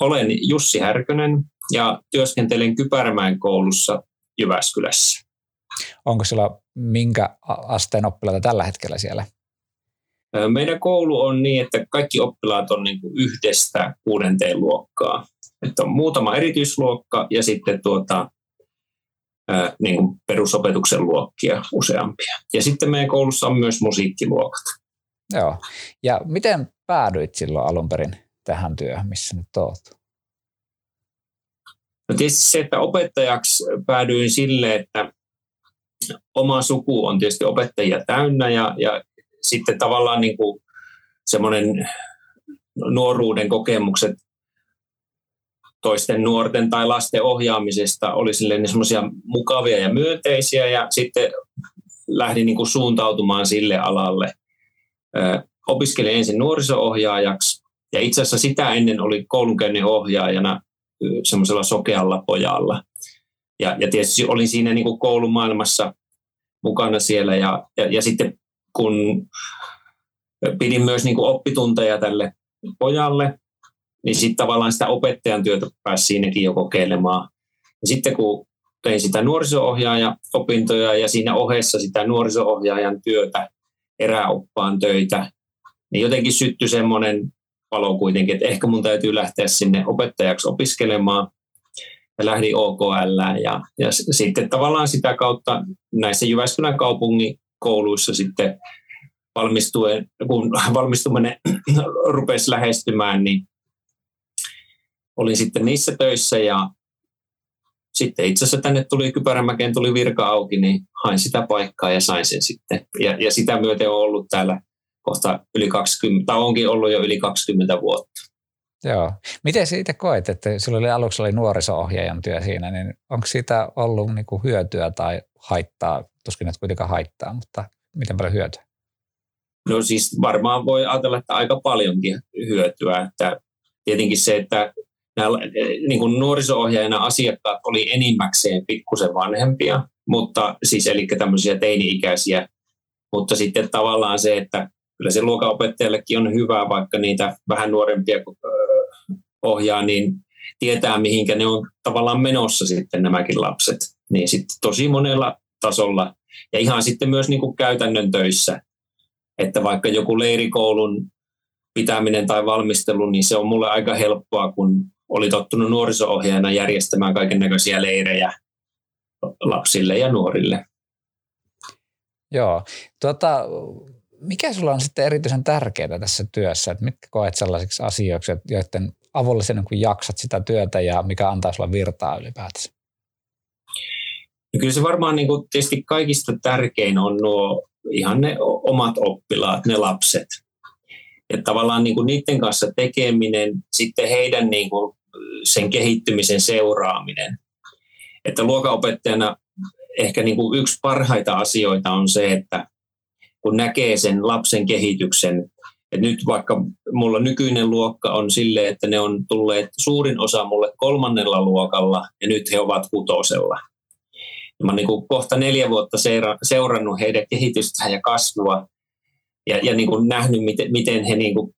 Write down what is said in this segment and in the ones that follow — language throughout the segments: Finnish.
Olen Jussi Härkönen ja työskentelen Kypärmäen koulussa Jyväskylässä. Onko sulla minkä asteen oppilaita tällä hetkellä siellä? Meidän koulu on niin, että kaikki oppilaat on niin kuin yhdestä kuudenteen luokkaa. Että on muutama erityisluokka ja sitten tuota, niin kuin perusopetuksen luokkia useampia. Ja sitten meidän koulussa on myös musiikkiluokat. Joo. Ja miten päädyit silloin alun perin tähän työhön, missä nyt olet? No tietysti se, että opettajaksi päädyin sille, että oma suku on tietysti opettajia täynnä ja, ja sitten tavallaan niin kuin semmoinen nuoruuden kokemukset toisten nuorten tai lasten ohjaamisesta oli silleen semmoisia mukavia ja myönteisiä ja sitten lähdin niin kuin suuntautumaan sille alalle. Opiskelin ensin nuoriso-ohjaajaksi ja itse asiassa sitä ennen oli koulunkäynnin ohjaajana semmoisella sokealla pojalla. Ja, ja tietysti olin siinä niin kuin koulumaailmassa mukana siellä ja, ja, ja sitten kun pidin myös niin kuin oppitunteja tälle pojalle, niin sitten tavallaan sitä opettajan työtä pääsi siinäkin jo kokeilemaan. Ja sitten kun tein sitä nuoriso-ohjaaja opintoja ja siinä ohessa sitä nuoriso-ohjaajan työtä, eräoppaan töitä, niin jotenkin syttyi semmoinen palo kuitenkin, että ehkä mun täytyy lähteä sinne opettajaksi opiskelemaan ja lähdin OKL ja, ja sitten tavallaan sitä kautta näissä Jyväskylän kaupungin kouluissa sitten valmistuen, kun valmistuminen rupesi lähestymään, niin olin sitten niissä töissä ja sitten itse asiassa tänne tuli Kypärämäkeen, tuli virka auki, niin hain sitä paikkaa ja sain sen sitten. Ja, ja sitä myöten on ollut täällä kohta yli 20, tai onkin ollut jo yli 20 vuotta. Joo. Miten siitä koet, että sillä oli aluksi oli nuoriso-ohjaajan työ siinä, niin onko siitä ollut niin kuin hyötyä tai haittaa? Tuskin nyt kuitenkaan haittaa, mutta miten paljon hyötyä? No siis varmaan voi ajatella, että aika paljonkin hyötyä. Että tietenkin se, että nämä, niin kuin nuoriso-ohjaajana asiakkaat oli enimmäkseen pikkusen vanhempia, mutta siis eli tämmöisiä teini-ikäisiä, mutta sitten tavallaan se, että kyllä se luokanopettajallekin on hyvä, vaikka niitä vähän nuorempia ohjaa, niin tietää, mihinkä ne on tavallaan menossa sitten nämäkin lapset. Niin sitten tosi monella tasolla ja ihan sitten myös niin kuin käytännön töissä, että vaikka joku leirikoulun pitäminen tai valmistelu, niin se on mulle aika helppoa, kun oli tottunut nuoriso-ohjaajana järjestämään kaiken näköisiä leirejä lapsille ja nuorille. Joo. Tuota, mikä sulla on sitten erityisen tärkeää tässä työssä? Että mitkä koet sellaisiksi asioiksi, joiden avulla sen kun jaksat sitä työtä ja mikä antaa sulla virtaa ylipäätänsä? No kyllä se varmaan niin kuin tietysti kaikista tärkein on nuo ihan ne omat oppilaat, ne lapset. Että tavallaan niin kuin niiden kanssa tekeminen, sitten heidän niin kuin sen kehittymisen seuraaminen. Että luokanopettajana ehkä niin kuin yksi parhaita asioita on se, että kun näkee sen lapsen kehityksen et nyt vaikka mulla nykyinen luokka on sille, että ne on tulleet suurin osa mulle kolmannella luokalla ja nyt he ovat kutosella. Mä oon niin kuin kohta neljä vuotta seurannut heidän kehitystään ja kasvua ja, ja niin kuin nähnyt, miten, miten he niin kuin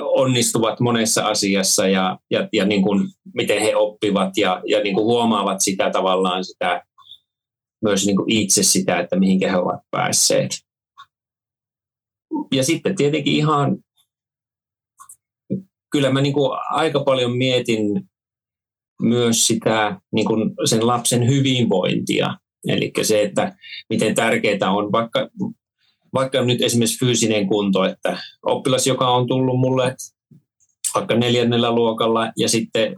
onnistuvat monessa asiassa ja, ja, ja niin kuin miten he oppivat ja, ja niin kuin huomaavat sitä tavallaan sitä, myös niin kuin itse sitä, että mihinkä he ovat päässeet ja sitten tietenkin ihan, kyllä mä niin kuin aika paljon mietin myös sitä niin kuin sen lapsen hyvinvointia. Eli se, että miten tärkeää on vaikka, vaikka nyt esimerkiksi fyysinen kunto, että oppilas, joka on tullut mulle vaikka neljännellä luokalla ja sitten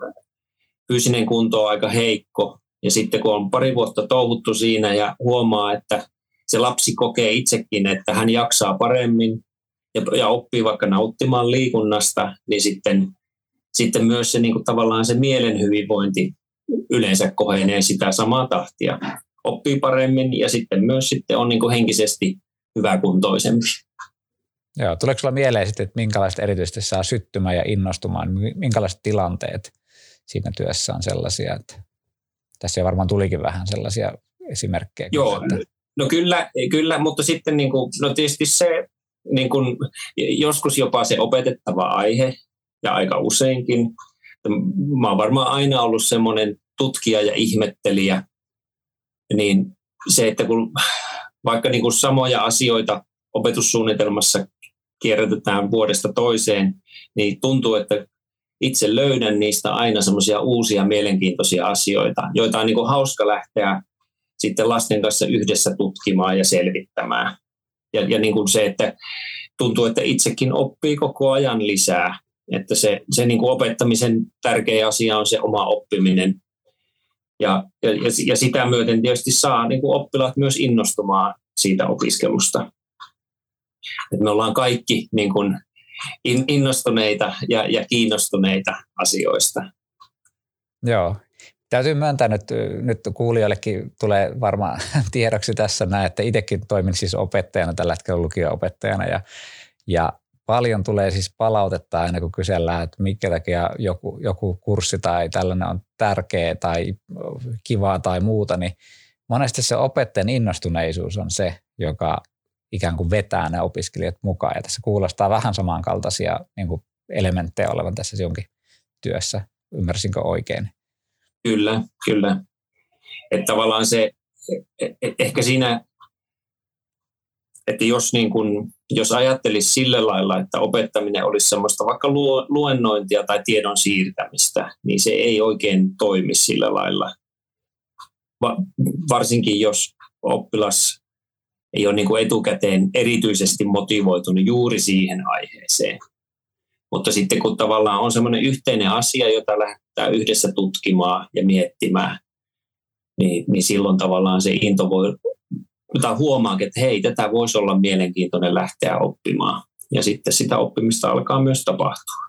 fyysinen kunto on aika heikko, ja sitten kun on pari vuotta touhuttu siinä ja huomaa, että se lapsi kokee itsekin, että hän jaksaa paremmin ja, ja oppii vaikka nauttimaan liikunnasta, niin sitten sitten myös se niin kuin tavallaan se mielen hyvinvointi yleensä kohenee sitä samaa tahtia. Oppii paremmin ja sitten myös sitten on niin kuin henkisesti hyväkuntoisempi. Joo, tuleeko sinulla mieleen sitten, että minkälaista erityisesti saa syttymään ja innostumaan, minkälaiset tilanteet siinä työssä on sellaisia, että tässä varmaan tulikin vähän sellaisia esimerkkejä. Joo, että... no kyllä, kyllä, mutta sitten niin kuin, no tietysti se niin kuin, joskus jopa se opetettava aihe ja aika useinkin. Mä oon varmaan aina ollut semmoinen tutkija ja ihmettelijä, niin se, että kun vaikka niin kuin samoja asioita opetussuunnitelmassa kierrätetään vuodesta toiseen, niin tuntuu, että itse löydän niistä aina semmoisia uusia mielenkiintoisia asioita, joita on niin kuin hauska lähteä sitten lasten kanssa yhdessä tutkimaan ja selvittämään. Ja, ja niin kuin se, että tuntuu, että itsekin oppii koko ajan lisää. Että se, se niin kuin opettamisen tärkeä asia on se oma oppiminen. Ja, ja, ja sitä myöten tietysti saa niin kuin oppilaat myös innostumaan siitä opiskelusta. Et me ollaan kaikki niin kuin innostuneita ja, ja kiinnostuneita asioista. Joo. Täytyy myöntää nyt, nyt kuulijoillekin tulee varmaan tiedoksi tässä näin, että itsekin toimin siis opettajana tällä hetkellä lukio-opettajana ja, ja paljon tulee siis palautetta aina kun kysellään, että mikä takia joku, joku kurssi tai tällainen on tärkeä tai kivaa tai muuta, niin monesti se opettajan innostuneisuus on se, joka ikään kuin vetää ne opiskelijat mukaan. Ja tässä kuulostaa vähän samankaltaisia niin kuin elementtejä olevan tässä jonkin työssä. Ymmärsinkö oikein? Kyllä, kyllä. Että tavallaan se, e, e, ehkä siinä, että jos, niin kun, jos ajattelisi sillä lailla, että opettaminen olisi semmoista vaikka luennointia tai tiedon siirtämistä, niin se ei oikein toimi sillä lailla. Va, varsinkin jos oppilas ei ole niin kuin etukäteen erityisesti motivoitunut juuri siihen aiheeseen. Mutta sitten kun tavallaan on semmoinen yhteinen asia, jota lähdetään yhdessä tutkimaan ja miettimään, niin, niin silloin tavallaan se into voi, tai huomaakin, että hei, tätä voisi olla mielenkiintoinen lähteä oppimaan. Ja sitten sitä oppimista alkaa myös tapahtua.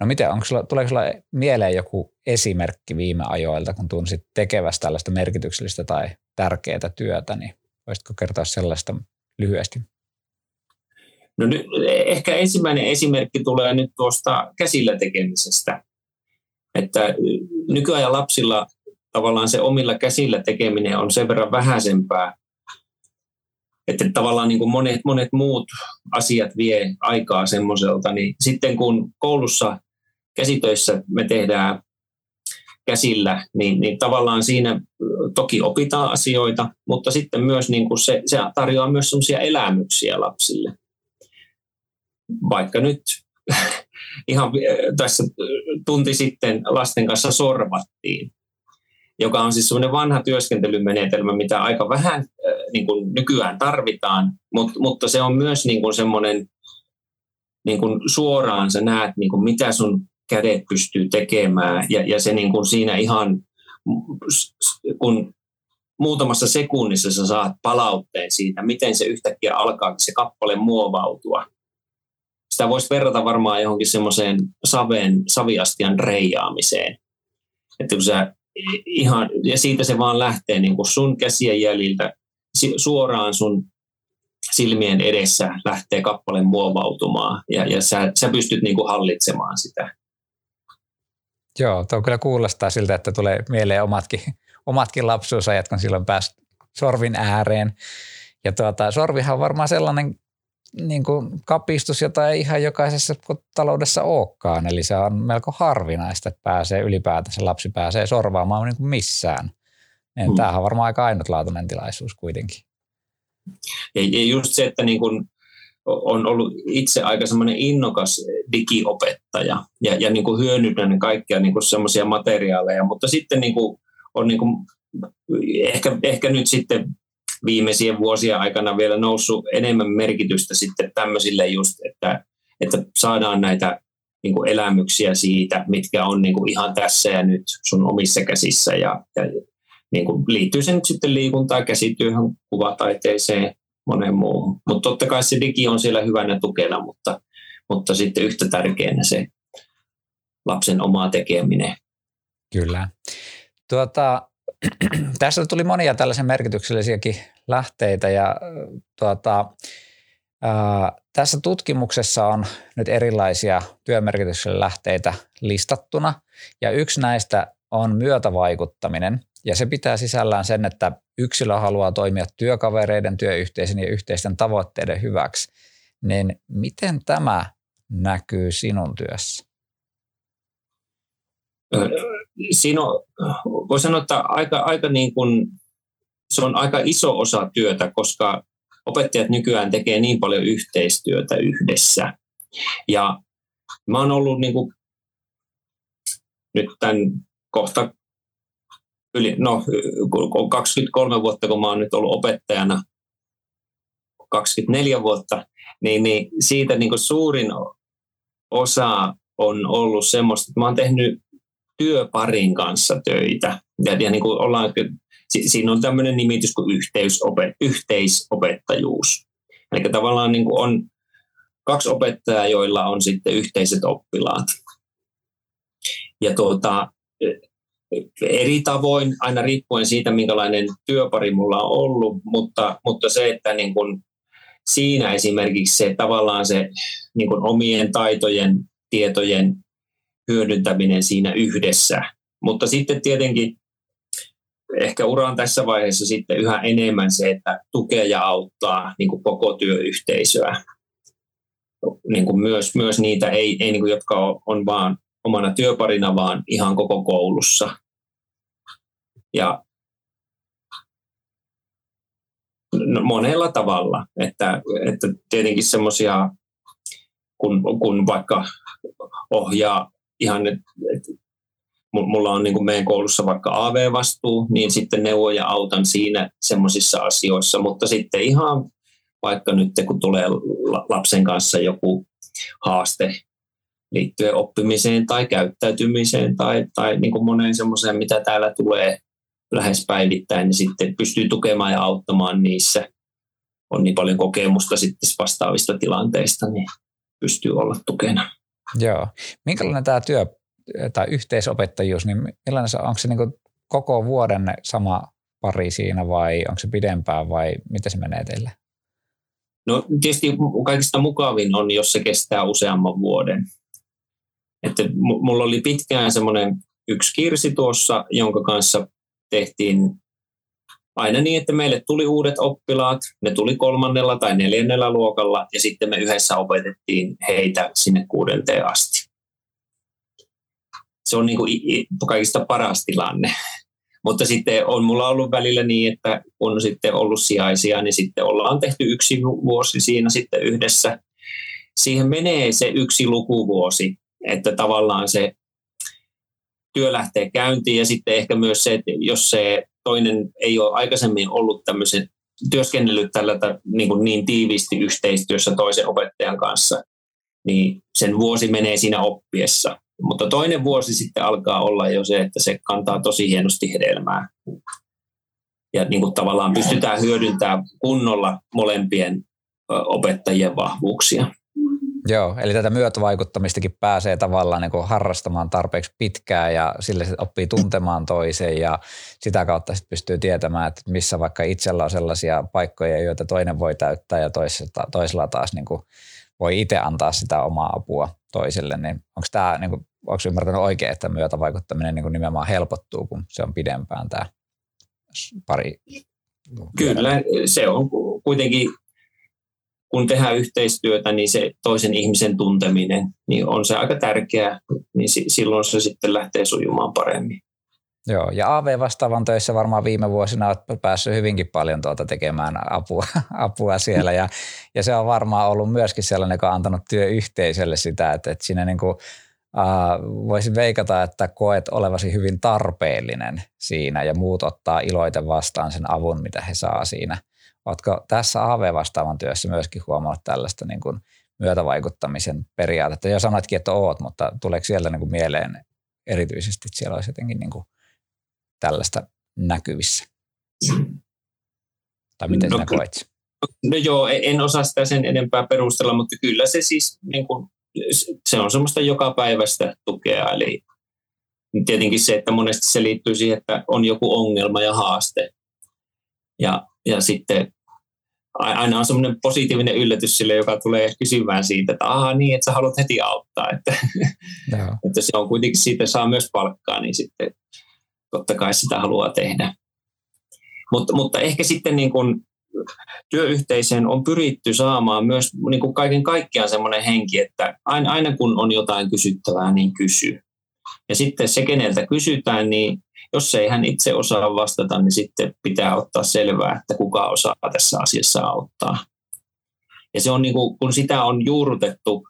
No miten, onko sulla, tuleeko sulla mieleen joku esimerkki viime ajoilta, kun tunsit tekevästä tällaista merkityksellistä tai tärkeää työtä, niin Voisitko kertoa sellaista lyhyesti? No nyt, ehkä ensimmäinen esimerkki tulee nyt tuosta käsillä tekemisestä. Että nykyajan lapsilla tavallaan se omilla käsillä tekeminen on sen verran vähäisempää, että tavallaan niin kuin monet, monet muut asiat vie aikaa semmoiselta, niin sitten kun koulussa käsitöissä me tehdään käsillä, niin, niin tavallaan siinä toki opitaan asioita, mutta sitten myös niin kuin se, se tarjoaa myös sellaisia elämyksiä lapsille. Vaikka nyt ihan tässä tunti sitten lasten kanssa sorvattiin, joka on siis sellainen vanha työskentelymenetelmä, mitä aika vähän niin kuin nykyään tarvitaan, mutta, mutta se on myös niin kuin semmoinen niin kuin suoraan sä näet, niin kuin mitä sun kädet pystyy tekemään ja, ja se niin kuin siinä ihan, kun muutamassa sekunnissa sä saat palautteen siitä, miten se yhtäkkiä alkaa se kappale muovautua. Sitä voisi verrata varmaan johonkin semmoiseen saveen, saviastian reijaamiseen. Että kun sä ihan, ja siitä se vaan lähtee niin kuin sun käsien jäljiltä suoraan sun silmien edessä lähtee kappale muovautumaan ja, ja sä, sä pystyt niin kuin hallitsemaan sitä. Joo, tuo kyllä kuulostaa siltä, että tulee mieleen omatkin, omatkin lapsuusajat, kun silloin pääsi sorvin ääreen. Ja tuota, sorvihan on varmaan sellainen niin kuin kapistus, jota ei ihan jokaisessa taloudessa olekaan. Eli se on melko harvinaista, että pääsee ylipäätänsä, lapsi pääsee sorvaamaan niin kuin missään. Niin mm. Tämähän on varmaan aika ainutlaatuinen tilaisuus kuitenkin. Ja just se, että niin kuin on ollut itse aika semmoinen innokas digiopettaja ja, ja niin kuin hyödynnän kaikkia niin semmoisia materiaaleja, mutta sitten niin kuin on niin kuin ehkä, ehkä nyt sitten viimeisien vuosien aikana vielä noussut enemmän merkitystä sitten tämmöisille just, että, että saadaan näitä niin kuin elämyksiä siitä, mitkä on niin kuin ihan tässä ja nyt sun omissa käsissä ja, ja niin kuin liittyy se nyt sitten liikuntaan, käsityöhön, kuvataiteeseen, moneen muuhun. Mutta totta kai se digi on siellä hyvänä tukena, mutta, mutta sitten yhtä tärkeänä se lapsen oma tekeminen. Kyllä. Tuota, tässä tuli monia tällaisia merkityksellisiäkin lähteitä ja tuota, ää, tässä tutkimuksessa on nyt erilaisia työmerkityksellisiä lähteitä listattuna ja yksi näistä on myötävaikuttaminen ja se pitää sisällään sen, että yksilö haluaa toimia työkavereiden, työyhteisön ja yhteisten tavoitteiden hyväksi. Niin miten tämä näkyy sinun työssä? Siinä on, voi sanoa, että aika, aika niin kuin, se on aika iso osa työtä, koska opettajat nykyään tekee niin paljon yhteistyötä yhdessä. Ja mä oon ollut niin kuin, nyt tämän kohta yli, no 23 vuotta, kun mä oon nyt ollut opettajana, 24 vuotta, niin, niin siitä niin kuin suurin osa on ollut semmoista, että mä oon tehnyt työparin kanssa töitä. Ja, ja niin kuin ollaan, siinä on tämmöinen nimitys kuin yhteisopet, yhteisopettajuus. Eli tavallaan niin kuin on kaksi opettajaa, joilla on sitten yhteiset oppilaat. Ja tuota, eri tavoin, aina riippuen siitä, minkälainen työpari mulla on ollut, mutta, mutta se, että niin kuin siinä esimerkiksi se tavallaan se niin kuin omien taitojen, tietojen hyödyntäminen siinä yhdessä. Mutta sitten tietenkin ehkä uran tässä vaiheessa sitten yhä enemmän se, että tukee ja auttaa niin kuin koko työyhteisöä. Niin kuin myös, myös niitä, ei, ei niin kuin, jotka on, on vaan omana työparina, vaan ihan koko koulussa. Ja no, monella tavalla, että, että tietenkin semmoisia, kun, kun vaikka ohjaa ihan, että mulla on niin kuin meidän koulussa vaikka AV-vastuu, niin sitten neuvon ja autan siinä semmoisissa asioissa, mutta sitten ihan vaikka nyt kun tulee lapsen kanssa joku haaste liittyen oppimiseen tai käyttäytymiseen tai, tai niin kuin moneen semmoiseen, mitä täällä tulee lähes päivittäin, niin sitten pystyy tukemaan ja auttamaan niissä. On niin paljon kokemusta sitten vastaavista tilanteista, niin pystyy olla tukena. Joo. Minkälainen tämä työ tai yhteisopettajuus, niin millainen se, onko se niin koko vuoden sama pari siinä vai onko se pidempään vai miten se menee teille? No tietysti kaikista mukavin on, jos se kestää useamman vuoden. Että mulla oli pitkään semmoinen yksi kirsi tuossa, jonka kanssa tehtiin aina niin, että meille tuli uudet oppilaat, ne tuli kolmannella tai neljännellä luokalla ja sitten me yhdessä opetettiin heitä sinne kuudenteen asti. Se on niin kuin kaikista paras tilanne. Mutta sitten on mulla ollut välillä niin, että kun on sitten ollut sijaisia, niin sitten ollaan tehty yksi vuosi siinä sitten yhdessä. Siihen menee se yksi lukuvuosi, että tavallaan se työ lähtee käyntiin ja sitten ehkä myös se, että jos se toinen ei ole aikaisemmin ollut tämmöisen työskennellyt tällä niin, kuin niin tiiviisti yhteistyössä toisen opettajan kanssa, niin sen vuosi menee siinä oppiessa. Mutta toinen vuosi sitten alkaa olla jo se, että se kantaa tosi hienosti hedelmää. Ja niin kuin tavallaan pystytään hyödyntämään kunnolla molempien opettajien vahvuuksia. Joo, eli tätä myötävaikuttamistakin pääsee tavallaan niin harrastamaan tarpeeksi pitkään ja sille sit oppii tuntemaan toisen ja sitä kautta sitten pystyy tietämään, että missä vaikka itsellä on sellaisia paikkoja, joita toinen voi täyttää ja toisella, toisella taas niin kuin voi itse antaa sitä omaa apua toiselle, niin onko tämä, niin kuin, onko ymmärtänyt oikein, että myötävaikuttaminen niin kuin nimenomaan helpottuu, kun se on pidempään tämä pari? Kyllä, se on kuitenkin kun tehdään yhteistyötä, niin se toisen ihmisen tunteminen niin on se aika tärkeää, niin silloin se sitten lähtee sujumaan paremmin. Joo, ja AV-vastaavan töissä varmaan viime vuosina olet päässyt hyvinkin paljon tuota tekemään apua, apua siellä, ja, ja se on varmaan ollut myöskin sellainen, joka on antanut työyhteisölle sitä, että, että siinä niin kuin, äh, voisin veikata, että koet olevasi hyvin tarpeellinen siinä, ja muut ottaa iloiten vastaan sen avun, mitä he saa siinä – Oletko tässä AV-vastaavan työssä myöskin huomannut tällaista niin kuin myötävaikuttamisen periaatetta? Jo sanoitkin, että oot, mutta tuleeko siellä niin kuin mieleen erityisesti, että siellä olisi jotenkin niin kuin tällaista näkyvissä? Tai miten no, sinä koet? No joo, en osaa sitä sen enempää perustella, mutta kyllä se siis niin kuin se on semmoista jokapäiväistä tukea. Eli tietenkin se, että monesti se liittyy siihen, että on joku ongelma ja haaste. Ja, ja sitten aina on semmoinen positiivinen yllätys sille, joka tulee kysymään siitä, että aha niin, että sä haluat heti auttaa. Että, että se on kuitenkin siitä saa myös palkkaa, niin sitten totta kai sitä haluaa tehdä. Mutta, mutta ehkä sitten niin kuin työyhteisöön on pyritty saamaan myös niin kuin kaiken kaikkiaan semmoinen henki, että aina, aina kun on jotain kysyttävää, niin kysy. Ja sitten se, keneltä kysytään, niin jos ei hän itse osaa vastata, niin sitten pitää ottaa selvää, että kuka osaa tässä asiassa auttaa. Ja se on niin kuin, kun sitä on juurrutettu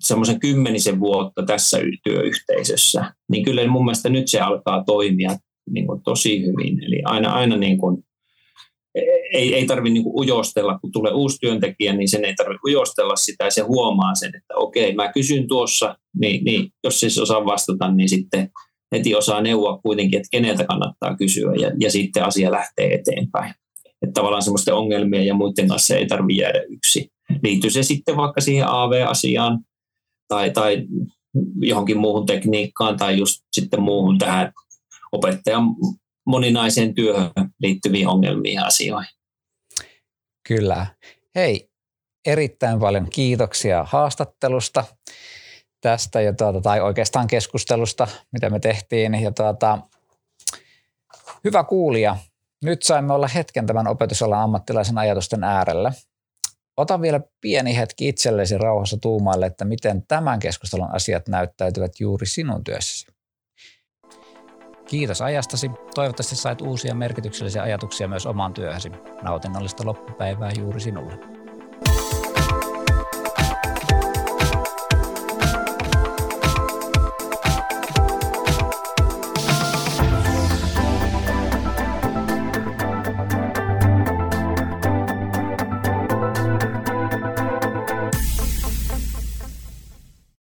semmoisen kymmenisen vuotta tässä työyhteisössä, niin kyllä mun mielestä nyt se alkaa toimia niin kuin tosi hyvin. Eli aina, aina niin kuin, ei, ei tarvitse niin ujostella, kun tulee uusi työntekijä, niin sen ei tarvitse ujostella sitä ja se huomaa sen, että okei, mä kysyn tuossa, niin, niin jos se osaa vastata, niin sitten heti osaa neuvoa kuitenkin, että keneltä kannattaa kysyä ja, ja sitten asia lähtee eteenpäin. Että tavallaan semmoisten ongelmien ja muiden kanssa ei tarvitse jäädä yksi. Liittyy se sitten vaikka siihen AV-asiaan tai, tai johonkin muuhun tekniikkaan tai just sitten muuhun tähän opettajan moninaiseen työhön liittyviin ongelmiin ja asioihin. Kyllä. Hei, erittäin paljon kiitoksia haastattelusta tästä ja tuota, tai oikeastaan keskustelusta, mitä me tehtiin. Ja tuota, hyvä kuulija, nyt saimme olla hetken tämän opetusalan ammattilaisen ajatusten äärellä. Ota vielä pieni hetki itsellesi rauhassa tuumaille, että miten tämän keskustelun asiat näyttäytyvät juuri sinun työssäsi. Kiitos ajastasi. Toivottavasti sait uusia merkityksellisiä ajatuksia myös omaan työhösi. Nautinnollista loppupäivää juuri sinulle.